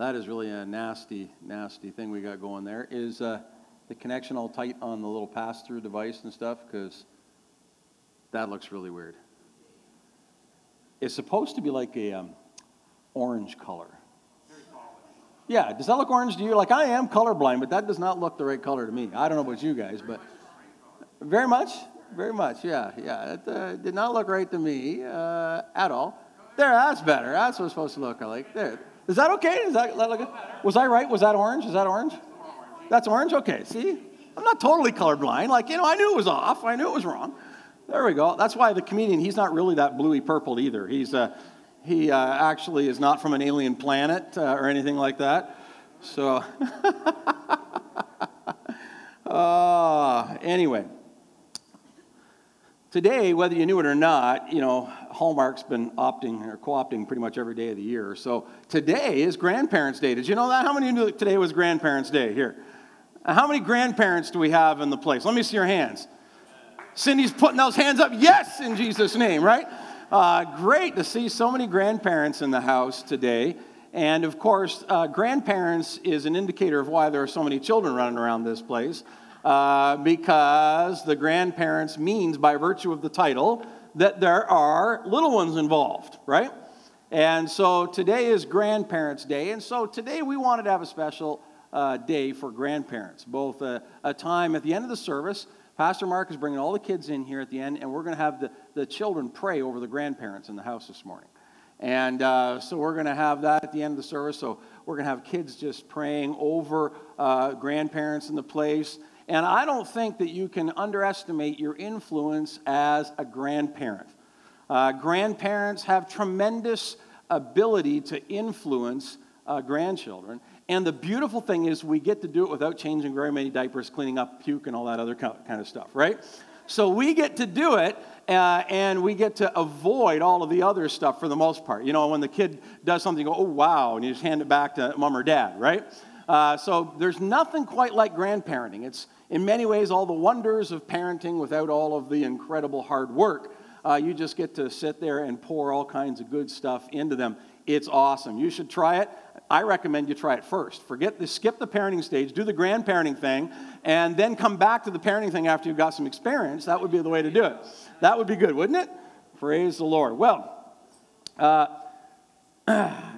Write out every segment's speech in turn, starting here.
that is really a nasty, nasty thing we got going there. Is uh, the connection all tight on the little pass through device and stuff? Because that looks really weird. It's supposed to be like a um, orange color. Yeah, does that look orange to you? Like I am colorblind, but that does not look the right color to me. I don't know about you guys, but very much, very much, yeah, yeah. It uh, did not look right to me uh, at all. There, that's better. That's what it's supposed to look like. There. Is that okay? Is that, that? Was I right? Was that orange? Is that orange? That's orange? Okay, see? I'm not totally colorblind. Like, you know, I knew it was off. I knew it was wrong. There we go. That's why the comedian, he's not really that bluey purple either. He's, uh, he uh, actually is not from an alien planet uh, or anything like that. So, uh, anyway. Today, whether you knew it or not, you know, Hallmark's been opting or co-opting pretty much every day of the year. So today is Grandparents' Day. Did you know that? How many knew that today was Grandparents' Day here? How many grandparents do we have in the place? Let me see your hands. Cindy's putting those hands up. Yes, in Jesus' name, right? Uh, great to see so many grandparents in the house today. And of course, uh, grandparents is an indicator of why there are so many children running around this place uh, because the grandparents means, by virtue of the title, that there are little ones involved, right? And so today is Grandparents' Day. And so today we wanted to have a special uh, day for grandparents, both a, a, time at the end of the service. Pastor Mark is bringing all the kids in here at the end, and we're going to have the, the children pray over the grandparents in the house this morning. And uh, so we're going to have that at the end of the service. So we're going to have kids just praying over uh, grandparents in the place. And I don't think that you can underestimate your influence as a grandparent. Uh, grandparents have tremendous ability to influence uh, grandchildren. And the beautiful thing is, we get to do it without changing very many diapers, cleaning up puke, and all that other kind of stuff, right? So we get to do it, uh, and we get to avoid all of the other stuff for the most part. You know, when the kid does something, go, oh, wow, and you just hand it back to mom or dad, right? Uh, so there's nothing quite like grandparenting. It's, in many ways, all the wonders of parenting without all of the incredible hard work. Uh, you just get to sit there and pour all kinds of good stuff into them. It's awesome. You should try it. I recommend you try it first. Forget the skip the parenting stage, do the grandparenting thing, and then come back to the parenting thing after you've got some experience. That would be the way to do it. That would be good, wouldn't it? Praise the Lord. Well, uh,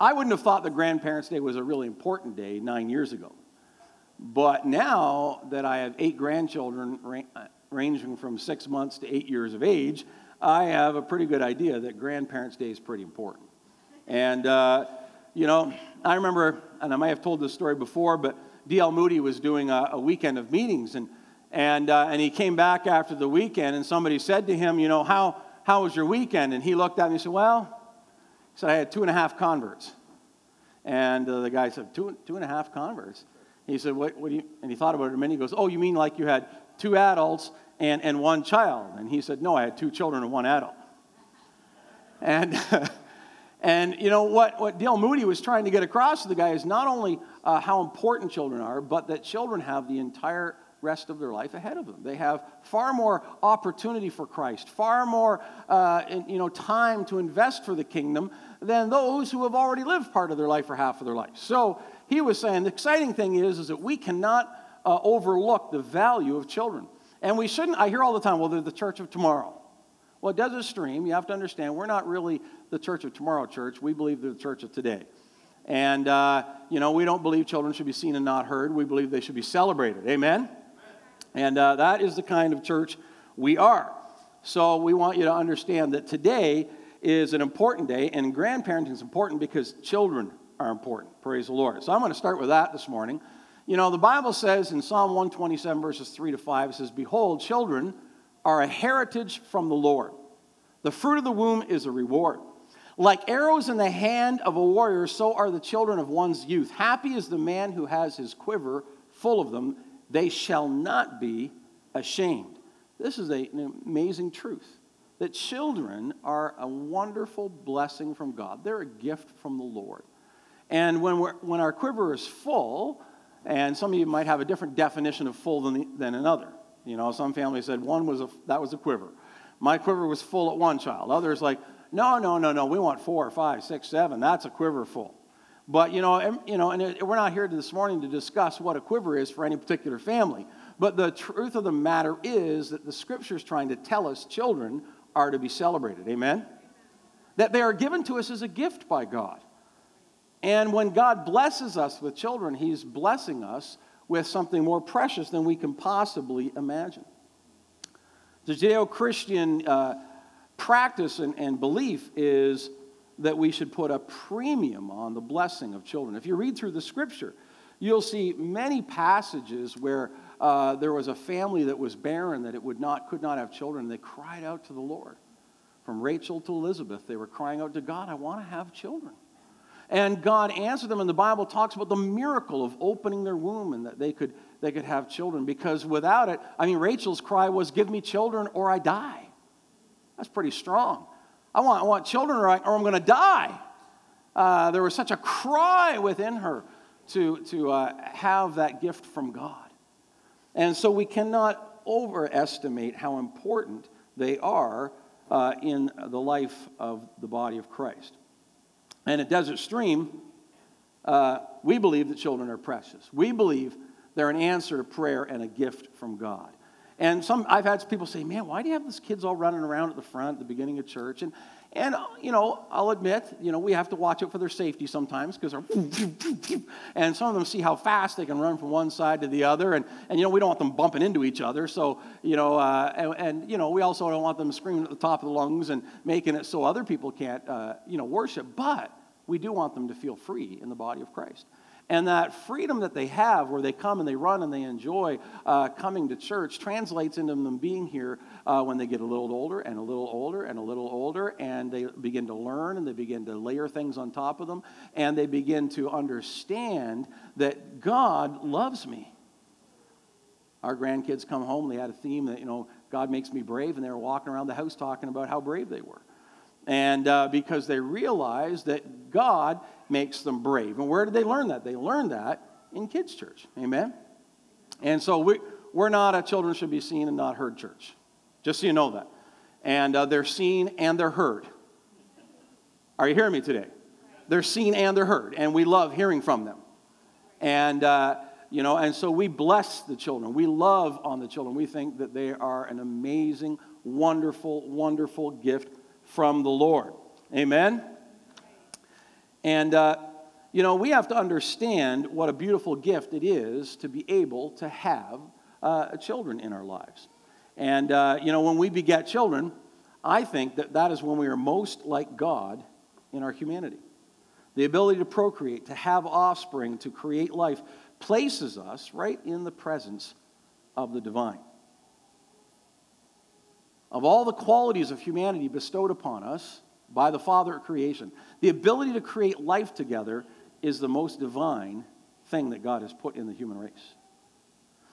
I wouldn't have thought that Grandparents' Day was a really important day nine years ago. But now that I have eight grandchildren ranging from six months to eight years of age, I have a pretty good idea that Grandparents' Day is pretty important. And, uh, you know, I remember, and I might have told this story before, but D.L. Moody was doing a, a weekend of meetings, and, and, uh, and he came back after the weekend, and somebody said to him, You know, how, how was your weekend? And he looked at me and said, Well, said, I had two and a half converts. And uh, the guy said, two, two and a half converts? He said, what, what do you, and he thought about it a minute. He goes, oh, you mean like you had two adults and, and one child? And he said, no, I had two children and one adult. And, and you know, what, what D.L. Moody was trying to get across to the guy is not only uh, how important children are, but that children have the entire rest of their life ahead of them. They have far more opportunity for Christ, far more uh, you know, time to invest for the kingdom than those who have already lived part of their life or half of their life. So he was saying the exciting thing is, is that we cannot uh, overlook the value of children. And we shouldn't, I hear all the time, well, they're the church of tomorrow. Well, does Desert Stream, you have to understand, we're not really the church of tomorrow church. We believe they're the church of today. And, uh, you know, we don't believe children should be seen and not heard. We believe they should be celebrated. Amen? And uh, that is the kind of church we are. So we want you to understand that today is an important day, and grandparenting is important because children are important. Praise the Lord. So I'm going to start with that this morning. You know, the Bible says in Psalm 127, verses 3 to 5, it says, Behold, children are a heritage from the Lord. The fruit of the womb is a reward. Like arrows in the hand of a warrior, so are the children of one's youth. Happy is the man who has his quiver full of them. They shall not be ashamed. This is a, an amazing truth that children are a wonderful blessing from God, they're a gift from the Lord. And when, we're, when our quiver is full, and some of you might have a different definition of full than, the, than another. You know, some families said one was a, that was a quiver. My quiver was full at one child. Others like, no, no, no, no, we want four, five, six, seven. That's a quiver full. But, you know, and, you know, and it, we're not here this morning to discuss what a quiver is for any particular family. But the truth of the matter is that the scripture is trying to tell us children are to be celebrated. Amen? That they are given to us as a gift by God. And when God blesses us with children, He's blessing us with something more precious than we can possibly imagine. The Judeo Christian uh, practice and, and belief is that we should put a premium on the blessing of children. If you read through the scripture, you'll see many passages where uh, there was a family that was barren, that it would not, could not have children. They cried out to the Lord. From Rachel to Elizabeth, they were crying out to God, I want to have children. And God answered them, and the Bible talks about the miracle of opening their womb and that they could, they could have children. Because without it, I mean, Rachel's cry was, Give me children or I die. That's pretty strong. I want, I want children or, I, or I'm going to die. Uh, there was such a cry within her to, to uh, have that gift from God. And so we cannot overestimate how important they are uh, in the life of the body of Christ. And at Desert Stream, uh, we believe that children are precious. We believe they're an answer to prayer and a gift from God. And some, I've had people say, man, why do you have these kids all running around at the front at the beginning of church? And, and you know, I'll admit, you know, we have to watch out for their safety sometimes because they're, and some of them see how fast they can run from one side to the other. And, and you know, we don't want them bumping into each other. So, you know, uh, and, and, you know, we also don't want them screaming at the top of the lungs and making it so other people can't, uh, you know, worship. But we do want them to feel free in the body of Christ. And that freedom that they have, where they come and they run and they enjoy uh, coming to church, translates into them being here uh, when they get a little older and a little older and a little older, and they begin to learn and they begin to layer things on top of them, and they begin to understand that God loves me. Our grandkids come home, they had a theme that, you know, God makes me brave, and they were walking around the house talking about how brave they were. And uh, because they realized that God makes them brave. And where did they learn that? They learned that in kids' church. Amen? And so we, we're not a children should be seen and not heard church. Just so you know that. And uh, they're seen and they're heard. Are you hearing me today? They're seen and they're heard. And we love hearing from them. And, uh, you know, and so we bless the children. We love on the children. We think that they are an amazing, wonderful, wonderful gift from the Lord. Amen? And, uh, you know, we have to understand what a beautiful gift it is to be able to have uh, children in our lives. And, uh, you know, when we beget children, I think that that is when we are most like God in our humanity. The ability to procreate, to have offspring, to create life, places us right in the presence of the divine. Of all the qualities of humanity bestowed upon us by the Father of creation, the ability to create life together is the most divine thing that God has put in the human race.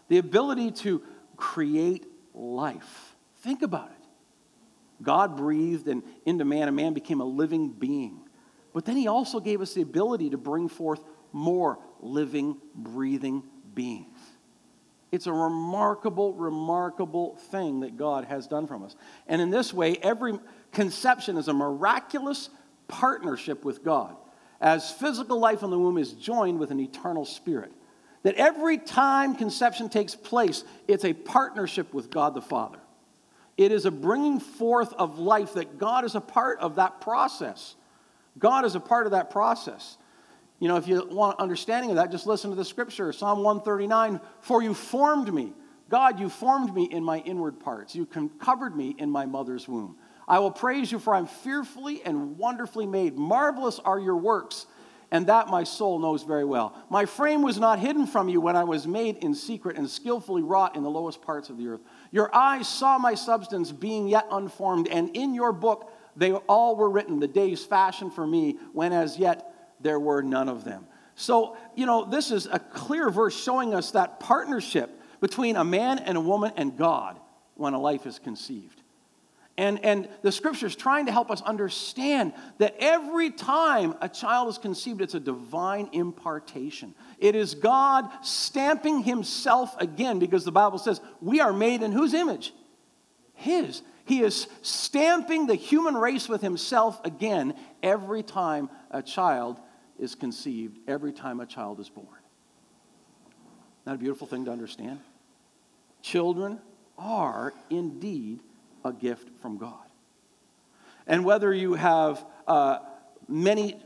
The ability to create life. Think about it. God breathed and into man, and man became a living being. But then he also gave us the ability to bring forth more living, breathing beings. It's a remarkable, remarkable thing that God has done from us. And in this way, every conception is a miraculous partnership with God, as physical life in the womb is joined with an eternal spirit. That every time conception takes place, it's a partnership with God the Father. It is a bringing forth of life that God is a part of that process. God is a part of that process. You know, if you want understanding of that, just listen to the scripture Psalm 139 For you formed me. God, you formed me in my inward parts. You covered me in my mother's womb. I will praise you, for I'm fearfully and wonderfully made. Marvelous are your works, and that my soul knows very well. My frame was not hidden from you when I was made in secret and skillfully wrought in the lowest parts of the earth. Your eyes saw my substance being yet unformed, and in your book they all were written, the days fashioned for me, when as yet there were none of them. So, you know, this is a clear verse showing us that partnership between a man and a woman and God when a life is conceived. And, and the scripture is trying to help us understand that every time a child is conceived, it's a divine impartation. It is God stamping himself again because the Bible says we are made in whose image? His. He is stamping the human race with himself again every time a child is conceived every time a child is born. Not a beautiful thing to understand? Children are indeed a gift from God. And whether you have uh, many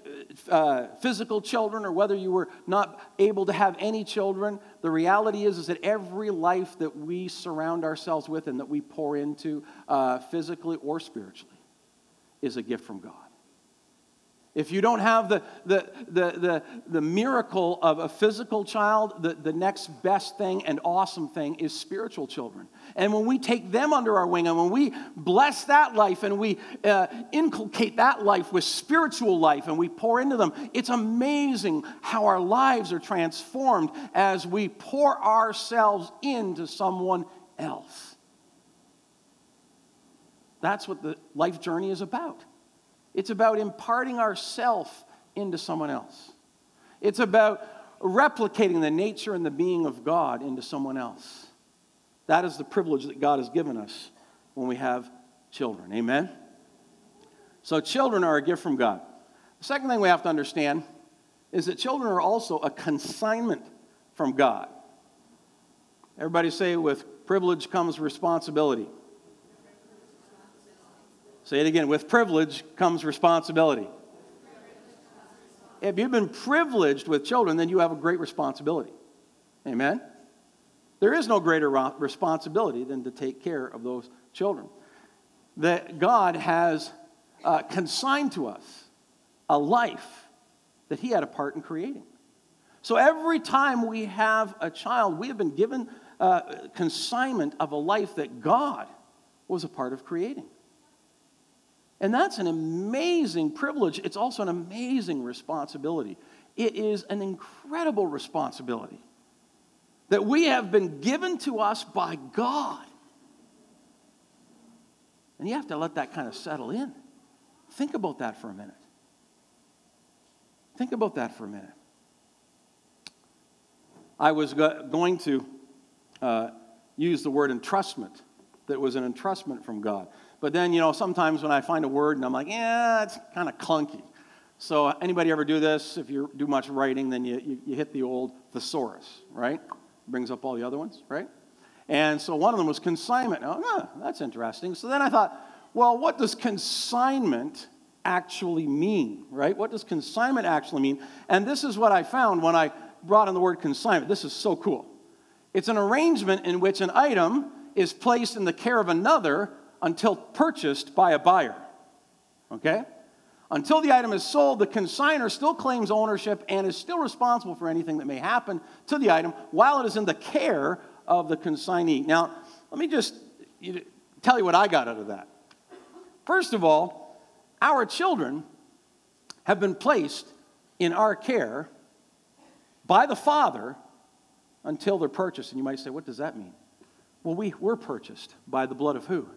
uh, physical children or whether you were not able to have any children, the reality is, is that every life that we surround ourselves with and that we pour into uh, physically or spiritually is a gift from God. If you don't have the, the, the, the, the miracle of a physical child, the, the next best thing and awesome thing is spiritual children. And when we take them under our wing and when we bless that life and we uh, inculcate that life with spiritual life and we pour into them, it's amazing how our lives are transformed as we pour ourselves into someone else. That's what the life journey is about. It's about imparting ourself into someone else. It's about replicating the nature and the being of God into someone else. That is the privilege that God has given us when we have children. Amen? So, children are a gift from God. The second thing we have to understand is that children are also a consignment from God. Everybody say, with privilege comes responsibility. Say it again with privilege comes responsibility. If you've been privileged with children, then you have a great responsibility. Amen? There is no greater responsibility than to take care of those children. That God has uh, consigned to us a life that He had a part in creating. So every time we have a child, we have been given uh, consignment of a life that God was a part of creating. And that's an amazing privilege. It's also an amazing responsibility. It is an incredible responsibility that we have been given to us by God. And you have to let that kind of settle in. Think about that for a minute. Think about that for a minute. I was go- going to uh, use the word entrustment, that was an entrustment from God. But then, you know, sometimes when I find a word and I'm like, yeah, it's kind of clunky. So, anybody ever do this? If you do much writing, then you, you, you hit the old thesaurus, right? Brings up all the other ones, right? And so one of them was consignment. Oh, oh, that's interesting. So then I thought, well, what does consignment actually mean, right? What does consignment actually mean? And this is what I found when I brought in the word consignment. This is so cool. It's an arrangement in which an item is placed in the care of another until purchased by a buyer. Okay? Until the item is sold, the consigner still claims ownership and is still responsible for anything that may happen to the item while it is in the care of the consignee. Now, let me just tell you what I got out of that. First of all, our children have been placed in our care by the Father until they're purchased. And you might say, what does that mean? Well, we were purchased by the blood of who?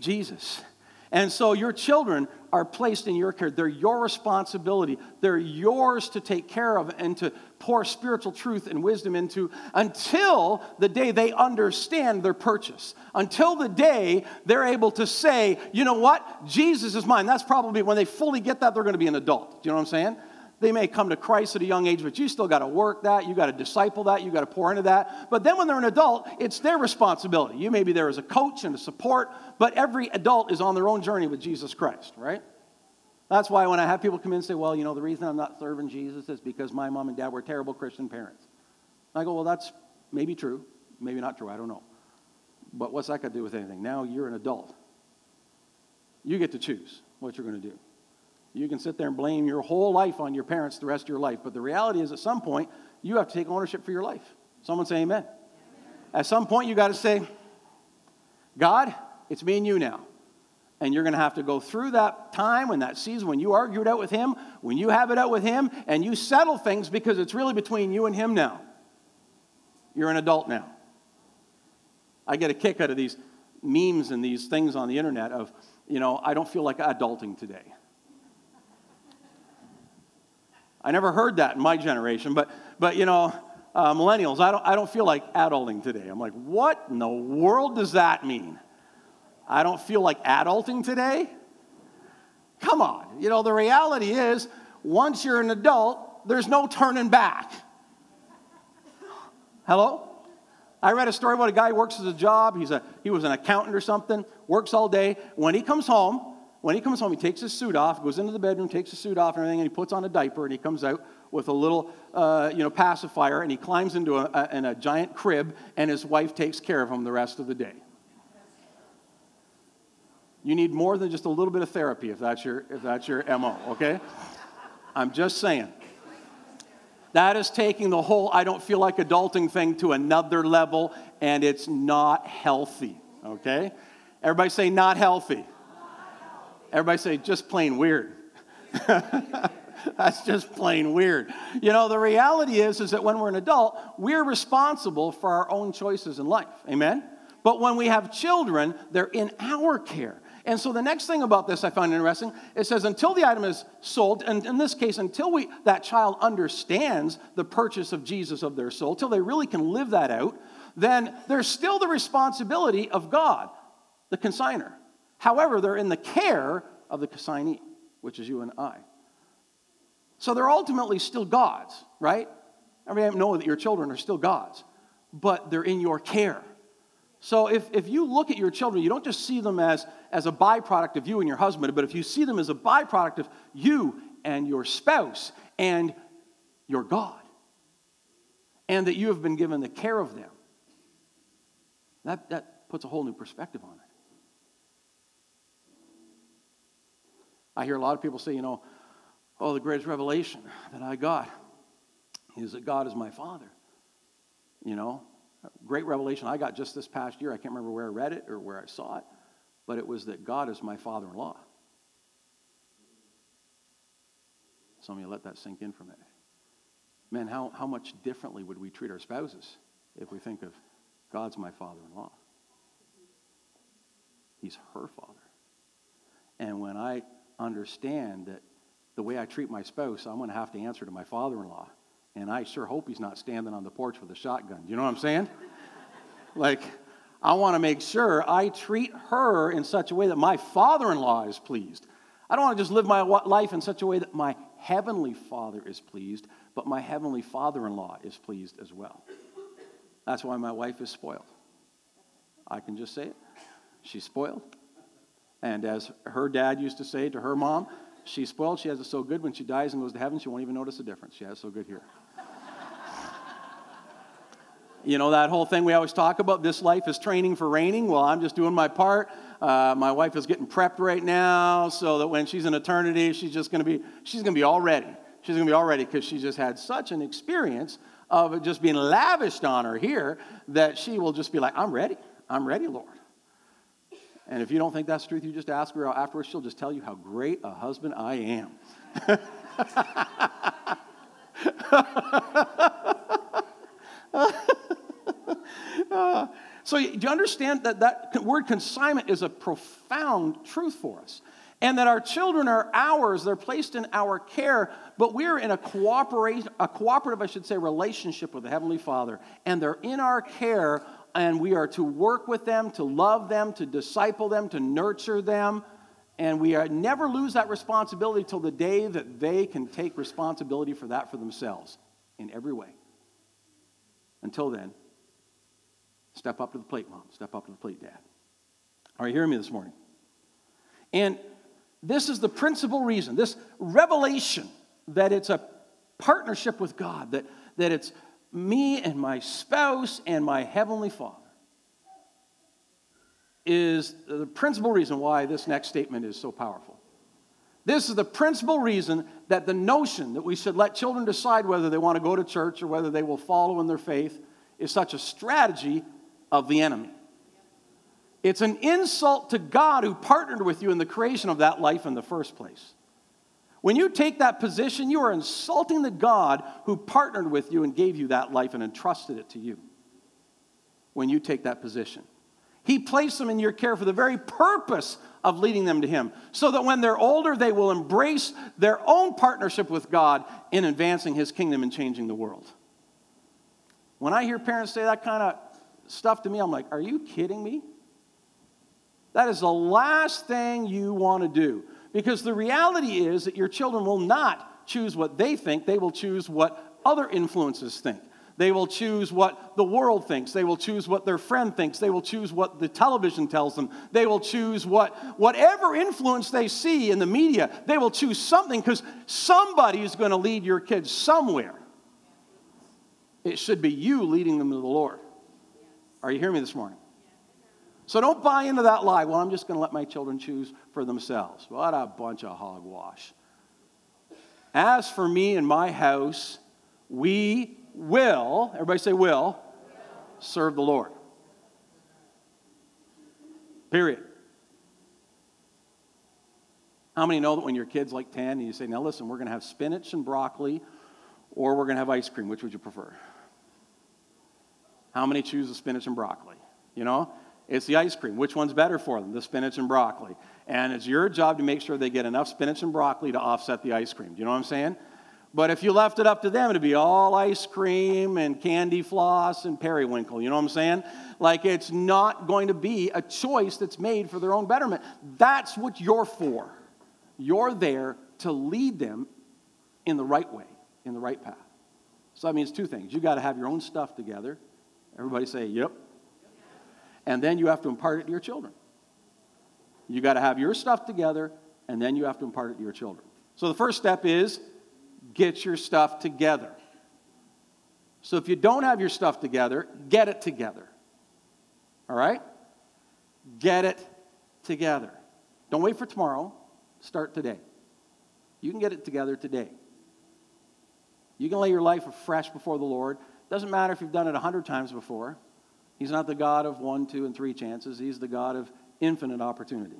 Jesus. And so your children are placed in your care. They're your responsibility. They're yours to take care of and to pour spiritual truth and wisdom into until the day they understand their purchase. Until the day they're able to say, you know what? Jesus is mine. That's probably when they fully get that, they're going to be an adult. Do you know what I'm saying? They may come to Christ at a young age, but you still got to work that. You got to disciple that. You got to pour into that. But then when they're an adult, it's their responsibility. You may be there as a coach and a support, but every adult is on their own journey with Jesus Christ, right? That's why when I have people come in and say, well, you know, the reason I'm not serving Jesus is because my mom and dad were terrible Christian parents. I go, well, that's maybe true, maybe not true, I don't know. But what's that got to do with anything? Now you're an adult. You get to choose what you're going to do. You can sit there and blame your whole life on your parents the rest of your life, but the reality is at some point, you have to take ownership for your life. Someone say amen. amen. At some point, you got to say, God, it's me and you now. And you're going to have to go through that time when that season when you argue it out with him, when you have it out with him, and you settle things because it's really between you and him now. You're an adult now. I get a kick out of these memes and these things on the internet of, you know, I don't feel like adulting today. I never heard that in my generation, but, but you know, uh, millennials, I don't, I don't feel like adulting today. I'm like, what in the world does that mean? I don't feel like adulting today? Come on. You know, the reality is once you're an adult, there's no turning back. Hello? I read a story about a guy who works as a job. He's a, he was an accountant or something, works all day. When he comes home, when he comes home, he takes his suit off, goes into the bedroom, takes his suit off and everything, and he puts on a diaper, and he comes out with a little, uh, you know, pacifier, and he climbs into a, a, in a giant crib, and his wife takes care of him the rest of the day. You need more than just a little bit of therapy if that's your, if that's your MO, okay? I'm just saying. That is taking the whole I don't feel like adulting thing to another level, and it's not healthy, okay? Everybody say, not healthy. Everybody say, just plain weird. That's just plain weird. You know, the reality is, is that when we're an adult, we're responsible for our own choices in life. Amen? But when we have children, they're in our care. And so the next thing about this I find interesting, it says until the item is sold, and in this case, until we, that child understands the purchase of Jesus of their soul, till they really can live that out, then there's still the responsibility of God, the consigner. However, they're in the care of the consignee, which is you and I. So they're ultimately still God's, right? I mean, I know that your children are still God's, but they're in your care. So if, if you look at your children, you don't just see them as, as a byproduct of you and your husband, but if you see them as a byproduct of you and your spouse and your God, and that you have been given the care of them, that, that puts a whole new perspective on it. I hear a lot of people say, you know, oh, the greatest revelation that I got is that God is my Father. You know, great revelation I got just this past year. I can't remember where I read it or where I saw it, but it was that God is my father in law. Some of you let that sink in for a minute. Man, how, how much differently would we treat our spouses if we think of God's my father in law? He's her father. And when I understand that the way I treat my spouse, I'm going to have to answer to my father in law and I sure hope he's not standing on the porch with a shotgun. You know what I'm saying? like, I want to make sure I treat her in such a way that my father in law is pleased. I don't want to just live my life in such a way that my heavenly father is pleased, but my heavenly father in law is pleased as well. That's why my wife is spoiled. I can just say it. She's spoiled. And as her dad used to say to her mom, she's spoiled. She has it so good when she dies and goes to heaven, she won't even notice the difference. She has it so good here. You know, that whole thing we always talk about this life is training for reigning. Well, I'm just doing my part. Uh, my wife is getting prepped right now so that when she's in eternity, she's just going to be, she's going to be all ready. She's going to be all ready because she just had such an experience of it just being lavished on her here that she will just be like, I'm ready. I'm ready, Lord. And if you don't think that's the truth, you just ask her afterwards. She'll just tell you how great a husband I am. so, do you understand that that word consignment is a profound truth for us? And that our children are ours, they're placed in our care, but we're in a, cooperation, a cooperative, I should say, relationship with the Heavenly Father, and they're in our care, and we are to work with them, to love them, to disciple them, to nurture them. And we are, never lose that responsibility till the day that they can take responsibility for that for themselves in every way. Until then, step up to the plate, mom. Step up to the plate, dad. Are you hearing me this morning? And this is the principal reason, this revelation that it's a partnership with God, that, that it's me and my spouse and my heavenly Father, is the principal reason why this next statement is so powerful. This is the principal reason that the notion that we should let children decide whether they want to go to church or whether they will follow in their faith is such a strategy of the enemy. It's an insult to God who partnered with you in the creation of that life in the first place. When you take that position, you are insulting the God who partnered with you and gave you that life and entrusted it to you. When you take that position, He placed them in your care for the very purpose of leading them to Him, so that when they're older, they will embrace their own partnership with God in advancing His kingdom and changing the world. When I hear parents say that kind of stuff to me, I'm like, are you kidding me? That is the last thing you want to do. Because the reality is that your children will not choose what they think, they will choose what other influences think. They will choose what the world thinks. They will choose what their friend thinks. They will choose what the television tells them. They will choose what whatever influence they see in the media, they will choose something because somebody is going to lead your kids somewhere. It should be you leading them to the Lord. Are you hearing me this morning? So don't buy into that lie. Well, I'm just going to let my children choose for themselves. What a bunch of hogwash. As for me and my house, we will, everybody say will, serve the Lord. Period. How many know that when your kid's like 10 and you say, now listen, we're going to have spinach and broccoli or we're going to have ice cream? Which would you prefer? How many choose the spinach and broccoli? You know, it's the ice cream. Which one's better for them? The spinach and broccoli. And it's your job to make sure they get enough spinach and broccoli to offset the ice cream. Do you know what I'm saying? But if you left it up to them, it'd be all ice cream and candy floss and periwinkle. You know what I'm saying? Like it's not going to be a choice that's made for their own betterment. That's what you're for. You're there to lead them in the right way, in the right path. So that means two things. You got to have your own stuff together. Everybody say, yep. And then you have to impart it to your children. You got to have your stuff together, and then you have to impart it to your children. So the first step is get your stuff together. So if you don't have your stuff together, get it together. All right? Get it together. Don't wait for tomorrow. Start today. You can get it together today. You can lay your life afresh before the Lord. Doesn't matter if you've done it a hundred times before. He's not the God of one, two, and three chances. He's the God of infinite opportunity.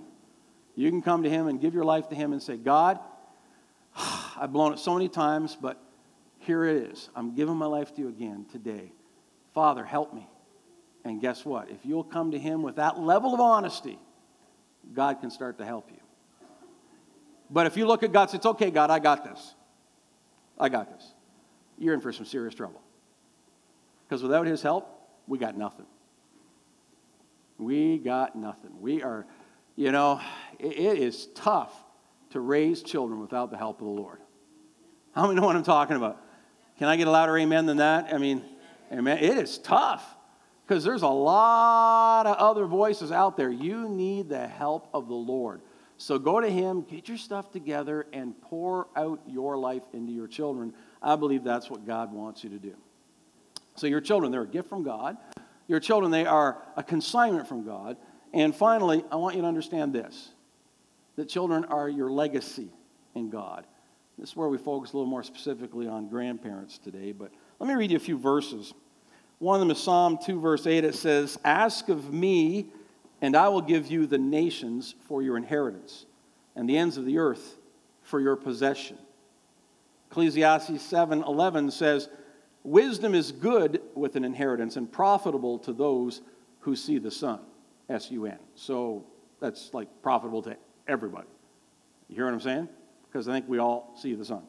You can come to Him and give your life to Him and say, God, I've blown it so many times, but here it is. I'm giving my life to you again today. Father, help me. And guess what? If you'll come to Him with that level of honesty, God can start to help you. But if you look at God It's okay, God, I got this. I got this. You're in for some serious trouble. Because without His help, we got nothing. We got nothing. We are, you know, it is tough to raise children without the help of the Lord. How many know what I'm talking about? Can I get a louder amen than that? I mean, amen. It is tough because there's a lot of other voices out there. You need the help of the Lord. So go to Him, get your stuff together, and pour out your life into your children. I believe that's what God wants you to do. So, your children, they're a gift from God. Your children, they are a consignment from God. And finally, I want you to understand this that children are your legacy in God. This is where we focus a little more specifically on grandparents today, but let me read you a few verses. One of them is Psalm 2, verse 8. It says, Ask of me, and I will give you the nations for your inheritance, and the ends of the earth for your possession. Ecclesiastes 7 11 says, Wisdom is good with an inheritance and profitable to those who see the sun. S U N. So that's like profitable to everybody. You hear what I'm saying? Because I think we all see the sun.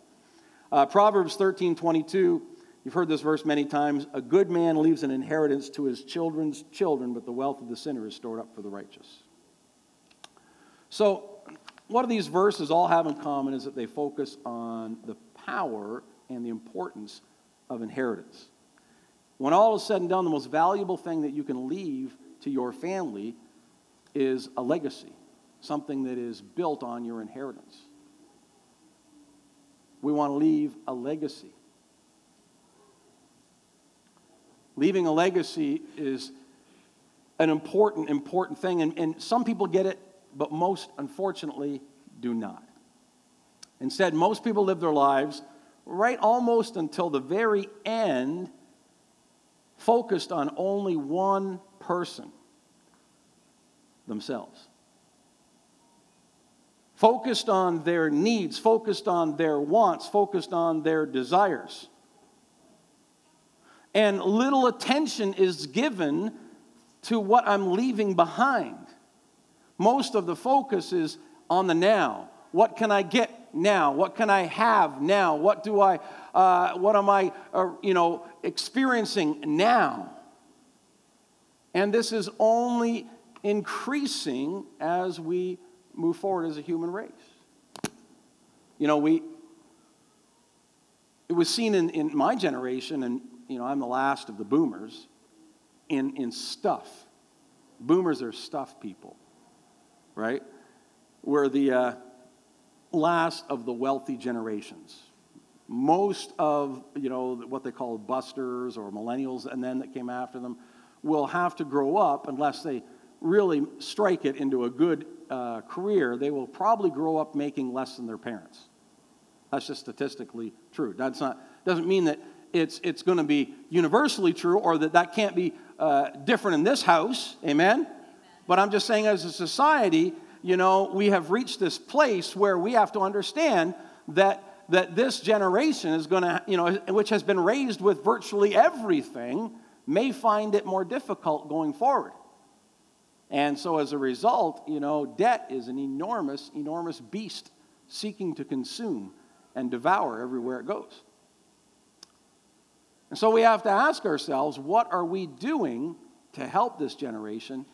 Uh, Proverbs 13 22, you've heard this verse many times. A good man leaves an inheritance to his children's children, but the wealth of the sinner is stored up for the righteous. So, what do these verses all have in common is that they focus on the power and the importance of inheritance. When all is said and done, the most valuable thing that you can leave to your family is a legacy something that is built on your inheritance. We want to leave a legacy. Leaving a legacy is an important, important thing, and, and some people get it, but most, unfortunately, do not. Instead, most people live their lives right almost until the very end focused on only one person themselves focused on their needs, focused on their wants, focused on their desires. And little attention is given to what I'm leaving behind. Most of the focus is on the now. What can I get now? What can I have now? What do I, uh, what am I, uh, you know, experiencing now? And this is only increasing as we move forward as a human race. You know, we, it was seen in, in my generation, and you know, I'm the last of the boomers, in, in stuff. Boomers are stuff people, right? We're the uh, last of the wealthy generations. Most of, you know, what they call busters or millennials and then that came after them will have to grow up unless they really strike it into a good uh, career, they will probably grow up making less than their parents. That's just statistically true. That's not, doesn't mean that it's, it's going to be universally true or that that can't be uh, different in this house. Amen? Amen? But I'm just saying, as a society, you know, we have reached this place where we have to understand that, that this generation is going to, you know, which has been raised with virtually everything, may find it more difficult going forward. And so, as a result, you know, debt is an enormous, enormous beast seeking to consume and devour everywhere it goes. And so we have to ask ourselves what are we doing to help this generation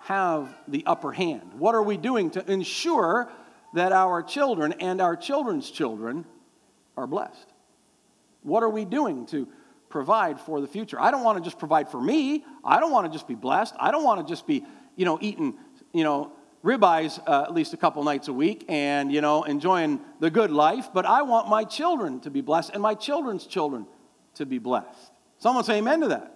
have the upper hand? What are we doing to ensure that our children and our children's children are blessed? What are we doing to provide for the future? I don't want to just provide for me. I don't want to just be blessed. I don't want to just be, you know, eating, you know, ribeyes uh, at least a couple nights a week and, you know, enjoying the good life, but I want my children to be blessed and my children's children to be blessed. Someone say amen to that.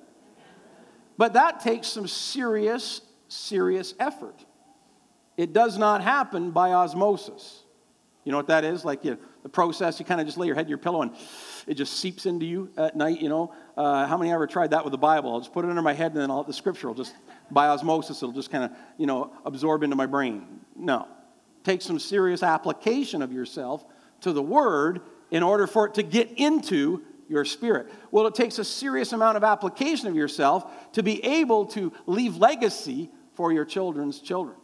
But that takes some serious, serious effort. It does not happen by osmosis. You know what that is? Like you, the process, you kind of just lay your head in your pillow and it just seeps into you at night, you know. Uh, how many ever tried that with the Bible? I'll just put it under my head and then I'll, the scripture will just, by osmosis, it'll just kind of, you know, absorb into my brain. No. Take some serious application of yourself to the Word in order for it to get into your spirit. Well, it takes a serious amount of application of yourself to be able to leave legacy for your children's children.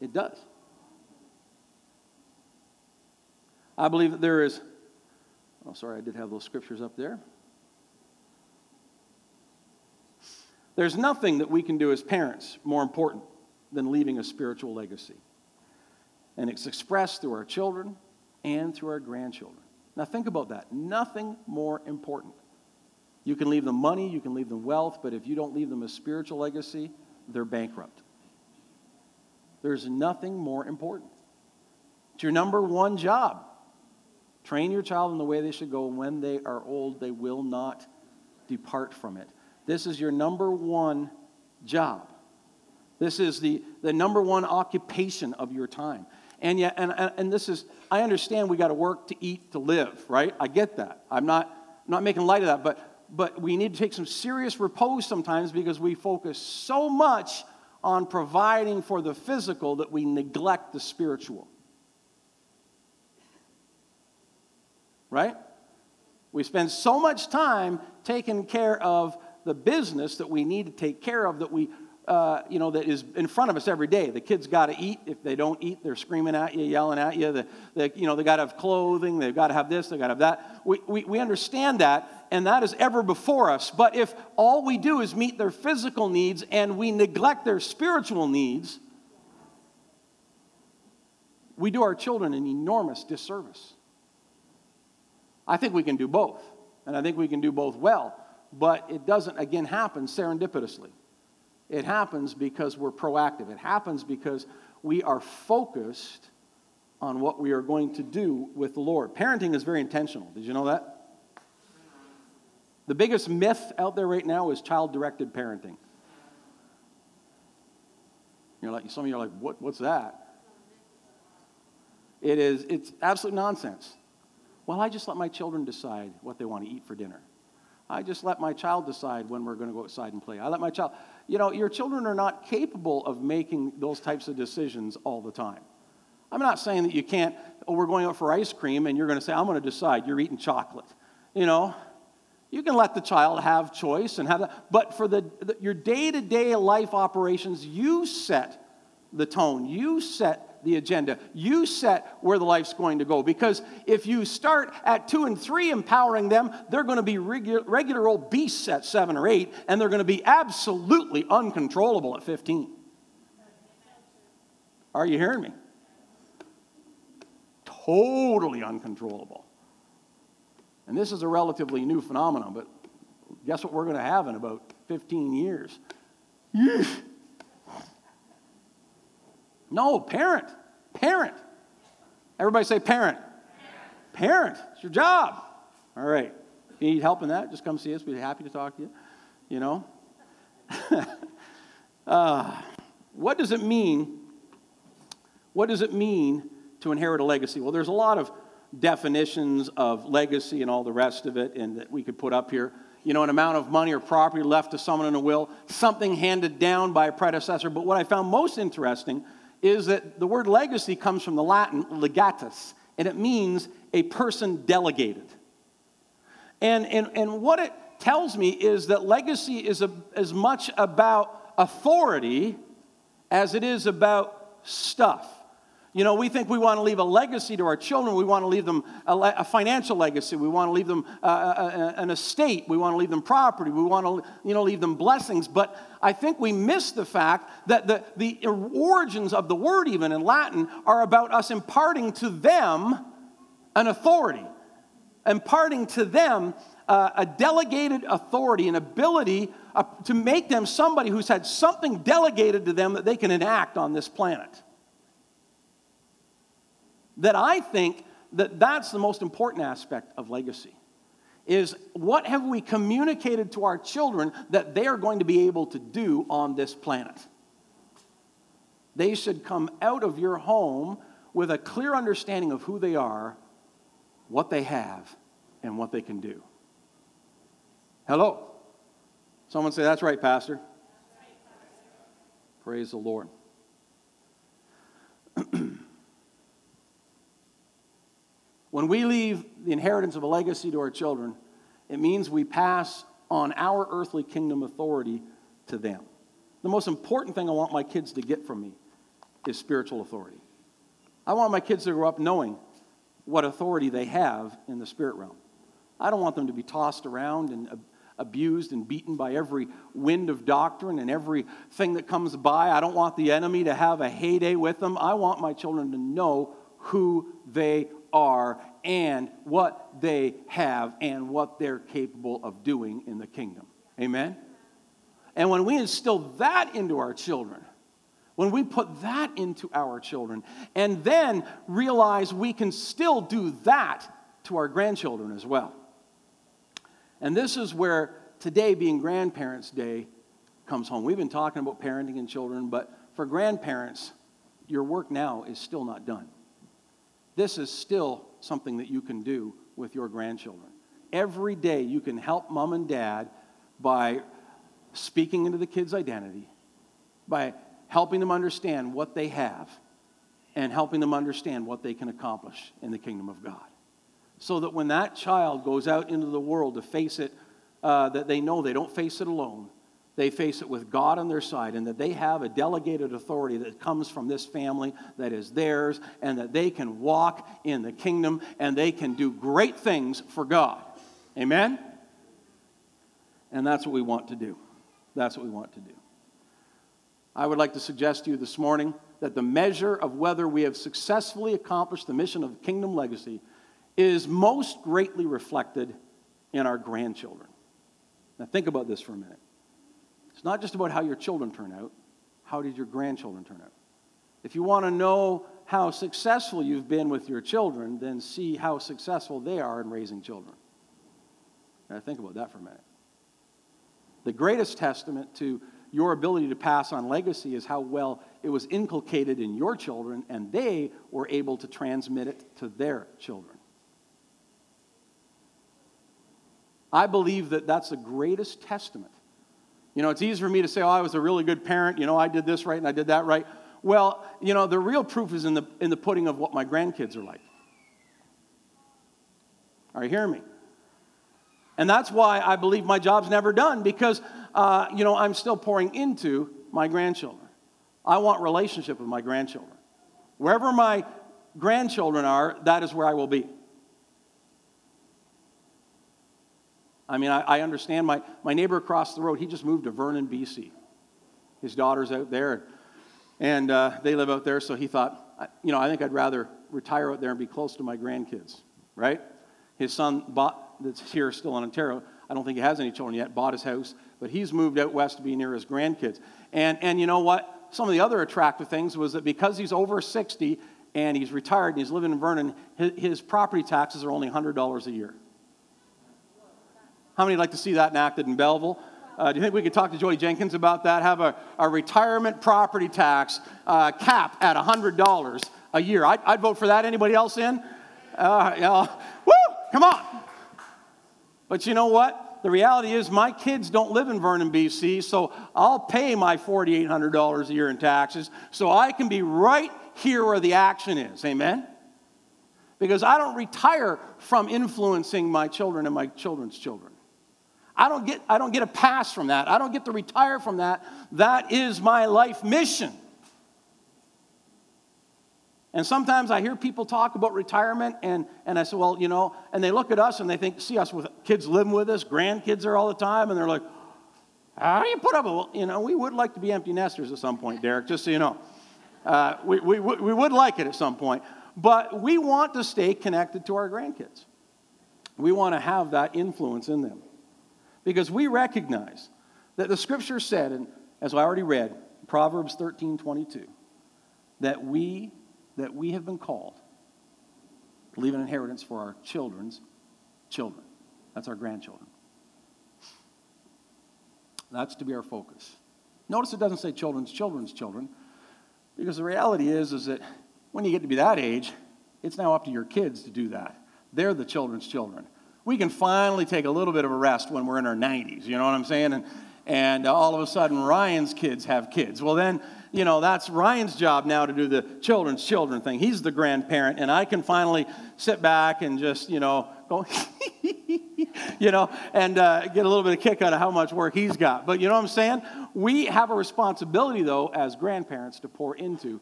It does. I believe that there is, oh, sorry, I did have those scriptures up there. There's nothing that we can do as parents more important than leaving a spiritual legacy. And it's expressed through our children and through our grandchildren. Now, think about that. Nothing more important. You can leave them money, you can leave them wealth, but if you don't leave them a spiritual legacy, they're bankrupt. There's nothing more important. It's your number one job. Train your child in the way they should go, when they are old, they will not depart from it. This is your number one job. This is the, the number one occupation of your time. And yet, and, and this is, I understand we got to work to eat to live, right? I get that. I'm not, I'm not making light of that, but, but we need to take some serious repose sometimes because we focus so much on providing for the physical that we neglect the spiritual. Right? We spend so much time taking care of the business that we need to take care of that we uh, you know, that is in front of us every day. The kids got to eat. If they don't eat, they're screaming at you, yelling at you. The, the, you know, they got to have clothing. They've got to have this. They got to have that. We, we, we understand that, and that is ever before us. But if all we do is meet their physical needs and we neglect their spiritual needs, we do our children an enormous disservice. I think we can do both, and I think we can do both well, but it doesn't, again, happen serendipitously. It happens because we're proactive. It happens because we are focused on what we are going to do with the Lord. Parenting is very intentional. Did you know that? The biggest myth out there right now is child directed parenting. You're like, some of you are like, what, what's that? It is, it's absolute nonsense. Well, I just let my children decide what they want to eat for dinner. I just let my child decide when we're going to go outside and play. I let my child, you know, your children are not capable of making those types of decisions all the time. I'm not saying that you can't, oh, we're going out for ice cream and you're going to say, I'm going to decide you're eating chocolate. You know, you can let the child have choice and have that, but for the, the your day to day life operations, you set the tone, you set the agenda. You set where the life's going to go. Because if you start at two and three empowering them, they're going to be regular, regular old beasts at seven or eight, and they're going to be absolutely uncontrollable at 15. Are you hearing me? Totally uncontrollable. And this is a relatively new phenomenon, but guess what we're going to have in about 15 years? No, parent. Parent. Everybody say parent. Parent. It's your job. All right. If you need help in that, just come see us. We'd be happy to talk to you. You know? uh, what does it mean? What does it mean to inherit a legacy? Well, there's a lot of definitions of legacy and all the rest of it, and that we could put up here. You know, an amount of money or property left to someone in a will, something handed down by a predecessor. But what I found most interesting is that the word legacy comes from the Latin legatus, and it means a person delegated. And, and, and what it tells me is that legacy is a, as much about authority as it is about stuff. You know, we think we want to leave a legacy to our children. We want to leave them a, le- a financial legacy. We want to leave them uh, a, a, an estate. We want to leave them property. We want to, you know, leave them blessings. But I think we miss the fact that the, the origins of the word, even in Latin, are about us imparting to them an authority, imparting to them uh, a delegated authority, an ability uh, to make them somebody who's had something delegated to them that they can enact on this planet that I think that that's the most important aspect of legacy is what have we communicated to our children that they are going to be able to do on this planet? They should come out of your home with a clear understanding of who they are, what they have, and what they can do. Hello. Someone say, That's right, Pastor. Praise the Lord. When we leave the inheritance of a legacy to our children, it means we pass on our earthly kingdom authority to them. The most important thing I want my kids to get from me is spiritual authority. I want my kids to grow up knowing what authority they have in the spirit realm. I don't want them to be tossed around and abused and beaten by every wind of doctrine and everything that comes by. I don't want the enemy to have a heyday with them. I want my children to know who they are and what they have and what they're capable of doing in the kingdom. Amen? And when we instill that into our children, when we put that into our children, and then realize we can still do that to our grandchildren as well. And this is where today, being Grandparents' Day, comes home. We've been talking about parenting and children, but for grandparents, your work now is still not done. This is still something that you can do with your grandchildren. Every day you can help mom and dad by speaking into the kids' identity, by helping them understand what they have, and helping them understand what they can accomplish in the kingdom of God. So that when that child goes out into the world to face it, uh, that they know they don't face it alone, they face it with God on their side and that they have a delegated authority that comes from this family that is theirs and that they can walk in the kingdom and they can do great things for God. Amen? And that's what we want to do. That's what we want to do. I would like to suggest to you this morning that the measure of whether we have successfully accomplished the mission of the kingdom legacy is most greatly reflected in our grandchildren. Now, think about this for a minute. It's not just about how your children turn out, how did your grandchildren turn out? If you want to know how successful you've been with your children, then see how successful they are in raising children. Now, think about that for a minute. The greatest testament to your ability to pass on legacy is how well it was inculcated in your children and they were able to transmit it to their children. I believe that that's the greatest testament you know, it's easy for me to say, oh, I was a really good parent. You know, I did this right and I did that right. Well, you know, the real proof is in the, in the pudding of what my grandkids are like. Are you hearing me? And that's why I believe my job's never done because, uh, you know, I'm still pouring into my grandchildren. I want relationship with my grandchildren. Wherever my grandchildren are, that is where I will be. I mean, I, I, understand my, my neighbor across the road, he just moved to Vernon, BC. His daughter's out there, and uh, they live out there, so he thought, you know, I think I'd rather retire out there and be close to my grandkids, right? His son bought, that's here still in Ontario, I don't think he has any children yet, bought his house, but he's moved out west to be near his grandkids. And, and you know what? Some of the other attractive things was that because he's over 60 and he's retired and he's living in Vernon, his, his property taxes are only $100 a year. How many like to see that enacted in Belleville? Uh, do you think we could talk to Joey Jenkins about that? Have a, a retirement property tax uh, cap at $100 a year. I'd, I'd, vote for that. Anybody else in? Uh, woo! Come on. But you know what? The reality is, my kids don't live in Vernon, BC, so I'll pay my $4,800 a year in taxes so I can be right here where the action is. Amen? Because I don't retire from influencing my children and my children's children. I don't get, I don't get a pass from that. I don't get to retire from that. That is my life mission. And sometimes I hear people talk about retirement, and, and I say, well, you know, and they look at us and they think, see us with kids living with us, grandkids are all the time, and they're like, how do you put up with, you know, we would like to be empty nesters at some point, Derek, just so you know. Uh, we, we, we would like it at some point, but we want to stay connected to our grandkids. We want to have that influence in them because we recognize that the scripture said, and as I already read, Proverbs 13 22, that we, that we have been called to leave an inheritance for our children's children. That's our grandchildren. That's to be our focus. Notice it doesn't say children's children's children, because the reality is, is that when you get to be that age, it's now up to your kids to do that. They're the children's children we can finally take a little bit of a rest when we're in our 90s. You know what I'm saying? And, and all of a sudden, Ryan's kids have kids. Well, then, you know, that's Ryan's job now to do the children's children thing. He's the grandparent, and I can finally sit back and just, you know, go, you know, and uh, get a little bit of kick out of how much work he's got. But you know what I'm saying? We have a responsibility, though, as grandparents, to pour into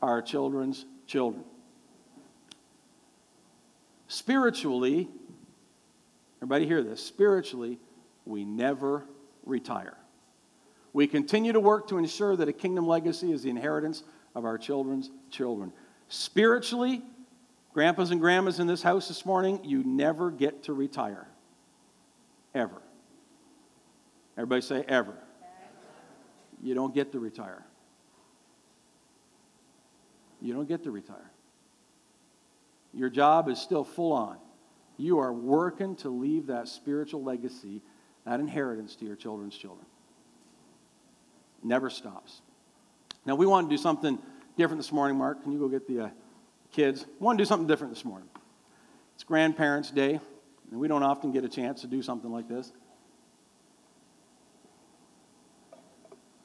our children's children. Spiritually, Everybody hear this. Spiritually, we never retire. We continue to work to ensure that a kingdom legacy is the inheritance of our children's children. Spiritually, grandpas and grandmas in this house this morning, you never get to retire. Ever. Everybody say ever. You don't get to retire. You don't get to retire. Your job is still full on. You are working to leave that spiritual legacy, that inheritance to your children's children. Never stops. Now, we want to do something different this morning, Mark. Can you go get the uh, kids? We want to do something different this morning. It's Grandparents' Day, and we don't often get a chance to do something like this.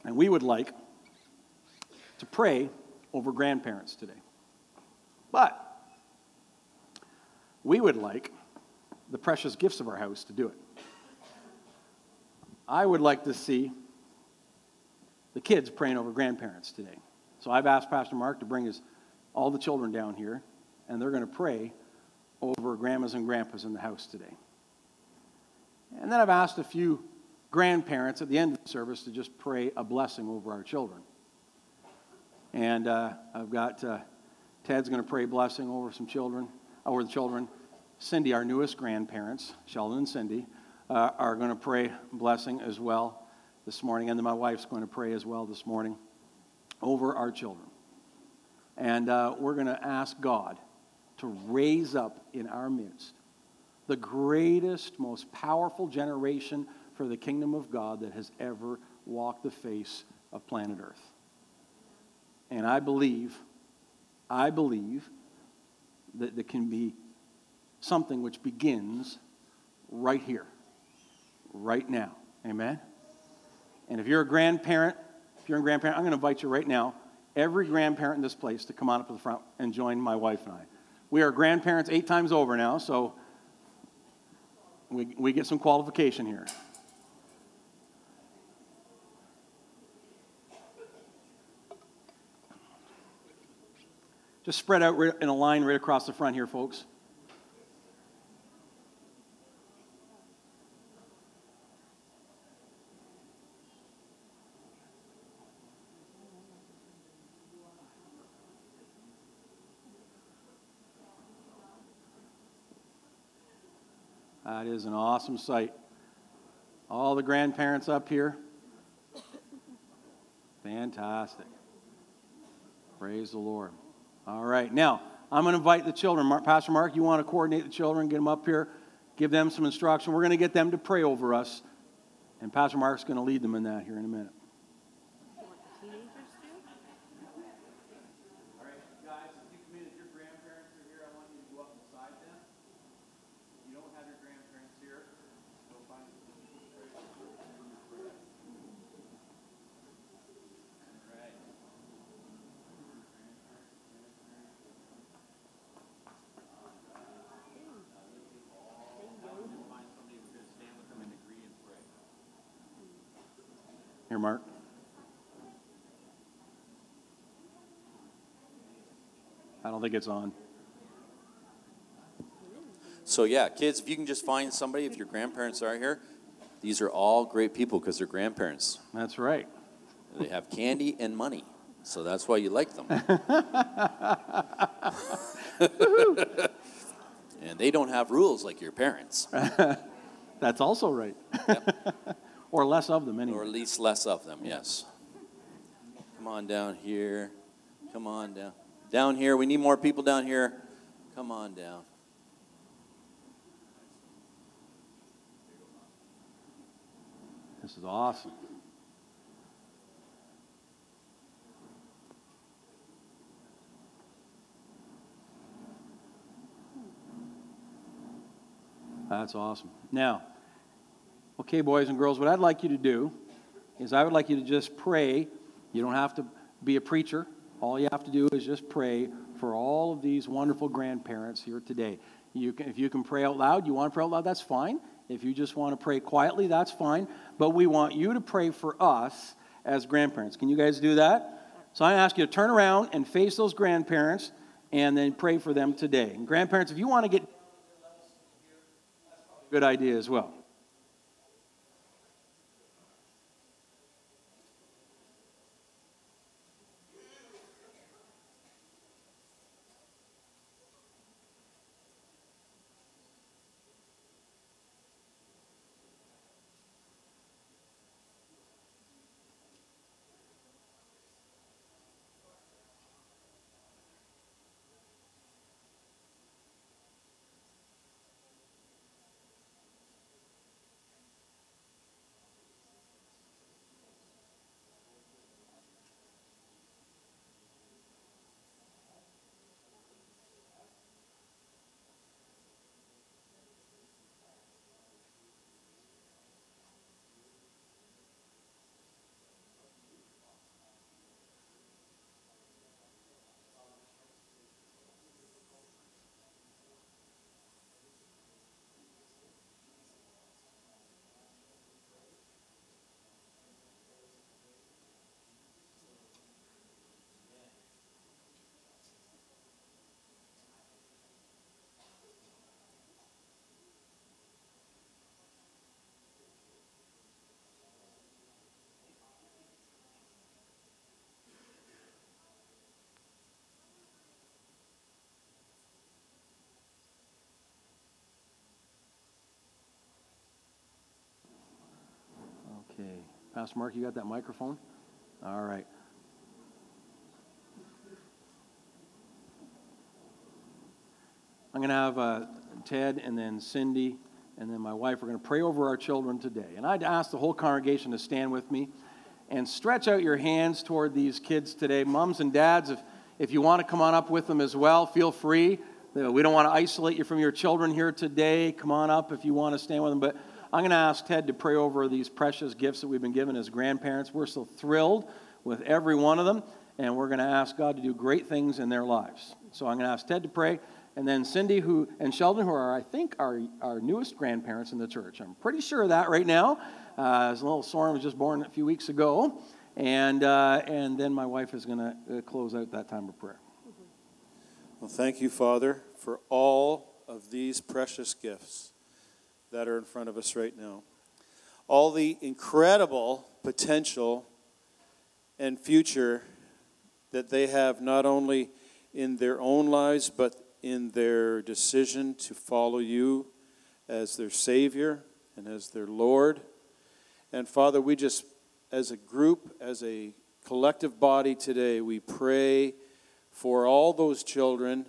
And we would like to pray over grandparents today. But we would like the precious gifts of our house to do it. I would like to see the kids praying over grandparents today. So I've asked Pastor Mark to bring his, all the children down here, and they're going to pray over grandmas and grandpas in the house today. And then I've asked a few grandparents at the end of the service to just pray a blessing over our children. And uh, I've got uh, Ted's going to pray a blessing over some children, over the children. Cindy, our newest grandparents, Sheldon and Cindy, uh, are going to pray blessing as well this morning. And then my wife's going to pray as well this morning over our children. And uh, we're going to ask God to raise up in our midst the greatest, most powerful generation for the kingdom of God that has ever walked the face of planet Earth. And I believe, I believe that there can be something which begins right here, right now. Amen? And if you're a grandparent, if you're a grandparent, I'm going to invite you right now, every grandparent in this place, to come on up to the front and join my wife and I. We are grandparents eight times over now, so we, we get some qualification here. Just spread out in a line right across the front here, folks. That is an awesome sight. All the grandparents up here. Fantastic. Praise the Lord. All right, now I'm going to invite the children. Pastor Mark, you want to coordinate the children, get them up here, give them some instruction. We're going to get them to pray over us, and Pastor Mark's going to lead them in that here in a minute. Here, Mark. I don't think it's on. So, yeah, kids, if you can just find somebody, if your grandparents are here, these are all great people because they're grandparents. That's right. They have candy and money. So that's why you like them. and they don't have rules like your parents. that's also right. Yep. Or less of them, anyway. Or at least less of them, yes. Come on down here. Come on down. Down here. We need more people down here. Come on down. This is awesome. That's awesome. Now, Okay, boys and girls, what I'd like you to do is I would like you to just pray. You don't have to be a preacher. All you have to do is just pray for all of these wonderful grandparents here today. You can, if you can pray out loud, you want to pray out loud, that's fine. If you just want to pray quietly, that's fine. But we want you to pray for us as grandparents. Can you guys do that? So I ask you to turn around and face those grandparents and then pray for them today. And grandparents, if you want to get good idea as well. Pastor Mark, you got that microphone? All right. I'm going to have uh, Ted and then Cindy and then my wife We're going to pray over our children today. And I'd ask the whole congregation to stand with me and stretch out your hands toward these kids today. Moms and dads, if, if you want to come on up with them as well, feel free. We don't want to isolate you from your children here today. Come on up if you want to stand with them. But I'm going to ask Ted to pray over these precious gifts that we've been given as grandparents. We're so thrilled with every one of them, and we're going to ask God to do great things in their lives. So I'm going to ask Ted to pray, and then Cindy who, and Sheldon, who are, I think, our, our newest grandparents in the church. I'm pretty sure of that right now. Uh, little Soren was just born a few weeks ago. And, uh, and then my wife is going to uh, close out that time of prayer. Well, thank you, Father, for all of these precious gifts that are in front of us right now. All the incredible potential and future that they have not only in their own lives, but in their decision to follow you as their Savior and as their Lord. And Father, we just, as a group, as a collective body today, we pray for all those children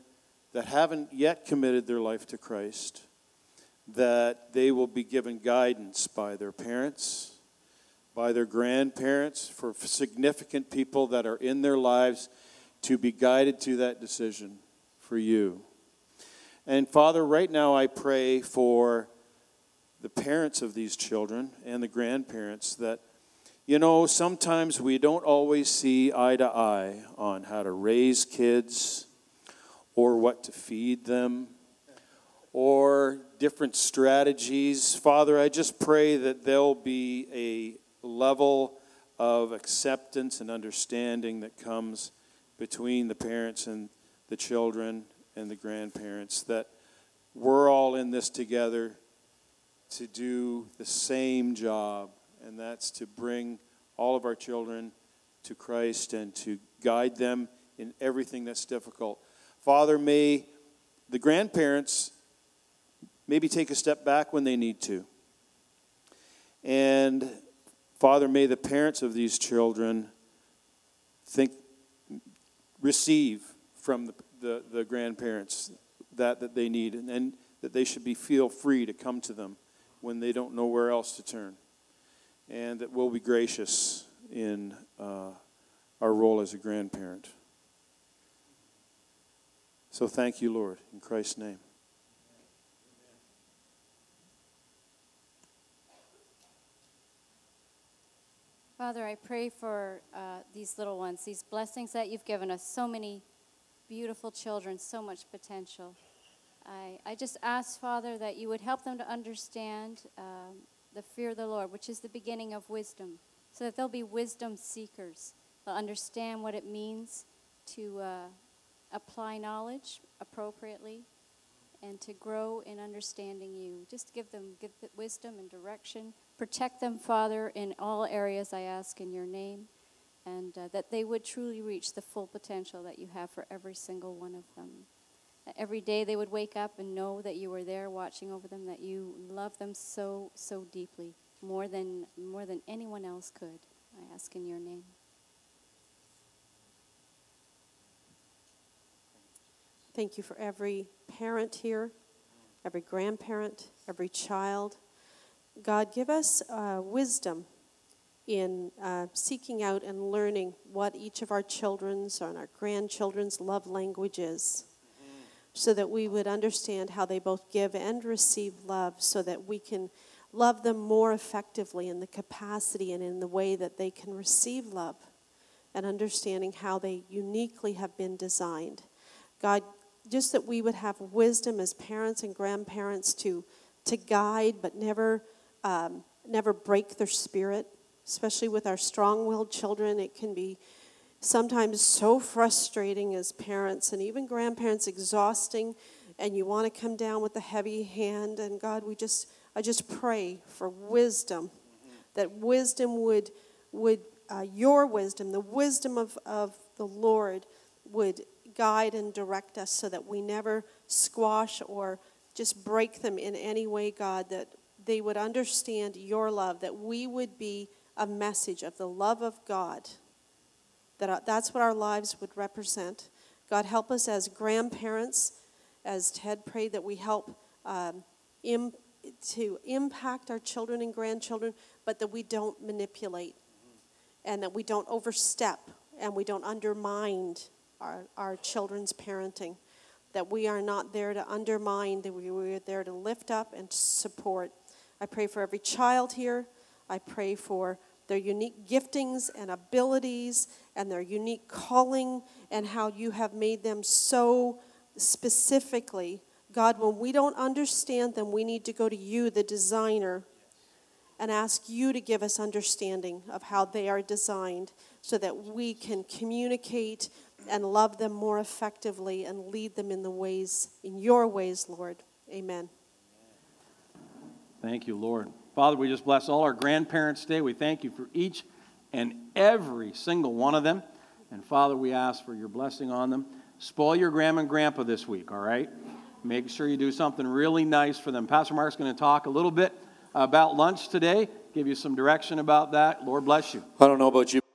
that haven't yet committed their life to Christ, that they will be given guidance by their parents, by their grandparents, for significant people that are in their lives to be guided to that decision for you. And Father, right now I pray for the parents of these children and the grandparents that, you know, sometimes we don't always see eye to eye on how to raise kids or what to feed them or different strategies. Father, I just pray that there'll be a level of acceptance and understanding that comes between the parents and the children and the grandparents, that we're all in this together to do the same job, and that's to bring all of our children to Christ and to guide them in everything that's difficult. Father, may the grandparents maybe take a step back when they need to. And Father, may the parents of these children think receive from the, the, the grandparents that, that they need and, and that they should be feel free to come to them when they don't know where else to turn. And that we'll be gracious in uh, our role as a grandparent. So thank you lord in christ's name Father, I pray for uh, these little ones, these blessings that you've given us, so many beautiful children, so much potential. I, I just ask, Father, that you would help them to understand um, the fear of the Lord, which is the beginning of wisdom, so that they'll be wisdom seekers. They'll understand what it means to uh, apply knowledge appropriately and to grow in understanding you. Just give them give wisdom and direction Protect them, Father, in all areas, I ask in your name, and uh, that they would truly reach the full potential that you have for every single one of them. Every day they would wake up and know that you were there watching over them, that you love them so, so deeply, more than, more than anyone else could. I ask in your name. Thank you for every parent here, every grandparent, every child God, give us uh, wisdom in uh, seeking out and learning what each of our children's and our grandchildren's love language is, so that we would understand how they both give and receive love, so that we can love them more effectively in the capacity and in the way that they can receive love, and understanding how they uniquely have been designed. God, just that we would have wisdom as parents and grandparents to, to guide, but never um, never break their spirit, especially with our strong willed children. It can be sometimes so frustrating as parents and even grandparents, exhausting, and you want to come down with a heavy hand. And God, we just, I just pray for wisdom, that wisdom would, would uh, your wisdom, the wisdom of, of the Lord, would guide and direct us so that we never squash or just break them in any way, God, that they would understand your love, that we would be a message of the love of God, that that's what our lives would represent. God, help us as grandparents, as Ted prayed, that we help um, Im- to impact our children and grandchildren, but that we don't manipulate and that we don't overstep and we don't undermine our, our children's parenting. That we are not there to undermine, that we are there to lift up and support. I pray for every child here. I pray for their unique giftings and abilities and their unique calling and how you have made them so specifically. God, when we don't understand them, we need to go to you, the designer, and ask you to give us understanding of how they are designed so that we can communicate and love them more effectively and lead them in the ways, in your ways, Lord. Amen. Thank you, Lord. Father, we just bless all our grandparents today. We thank you for each and every single one of them. And Father, we ask for your blessing on them. Spoil your grandma and grandpa this week, all right? Make sure you do something really nice for them. Pastor Mark's going to talk a little bit about lunch today, give you some direction about that. Lord bless you. I don't know about you.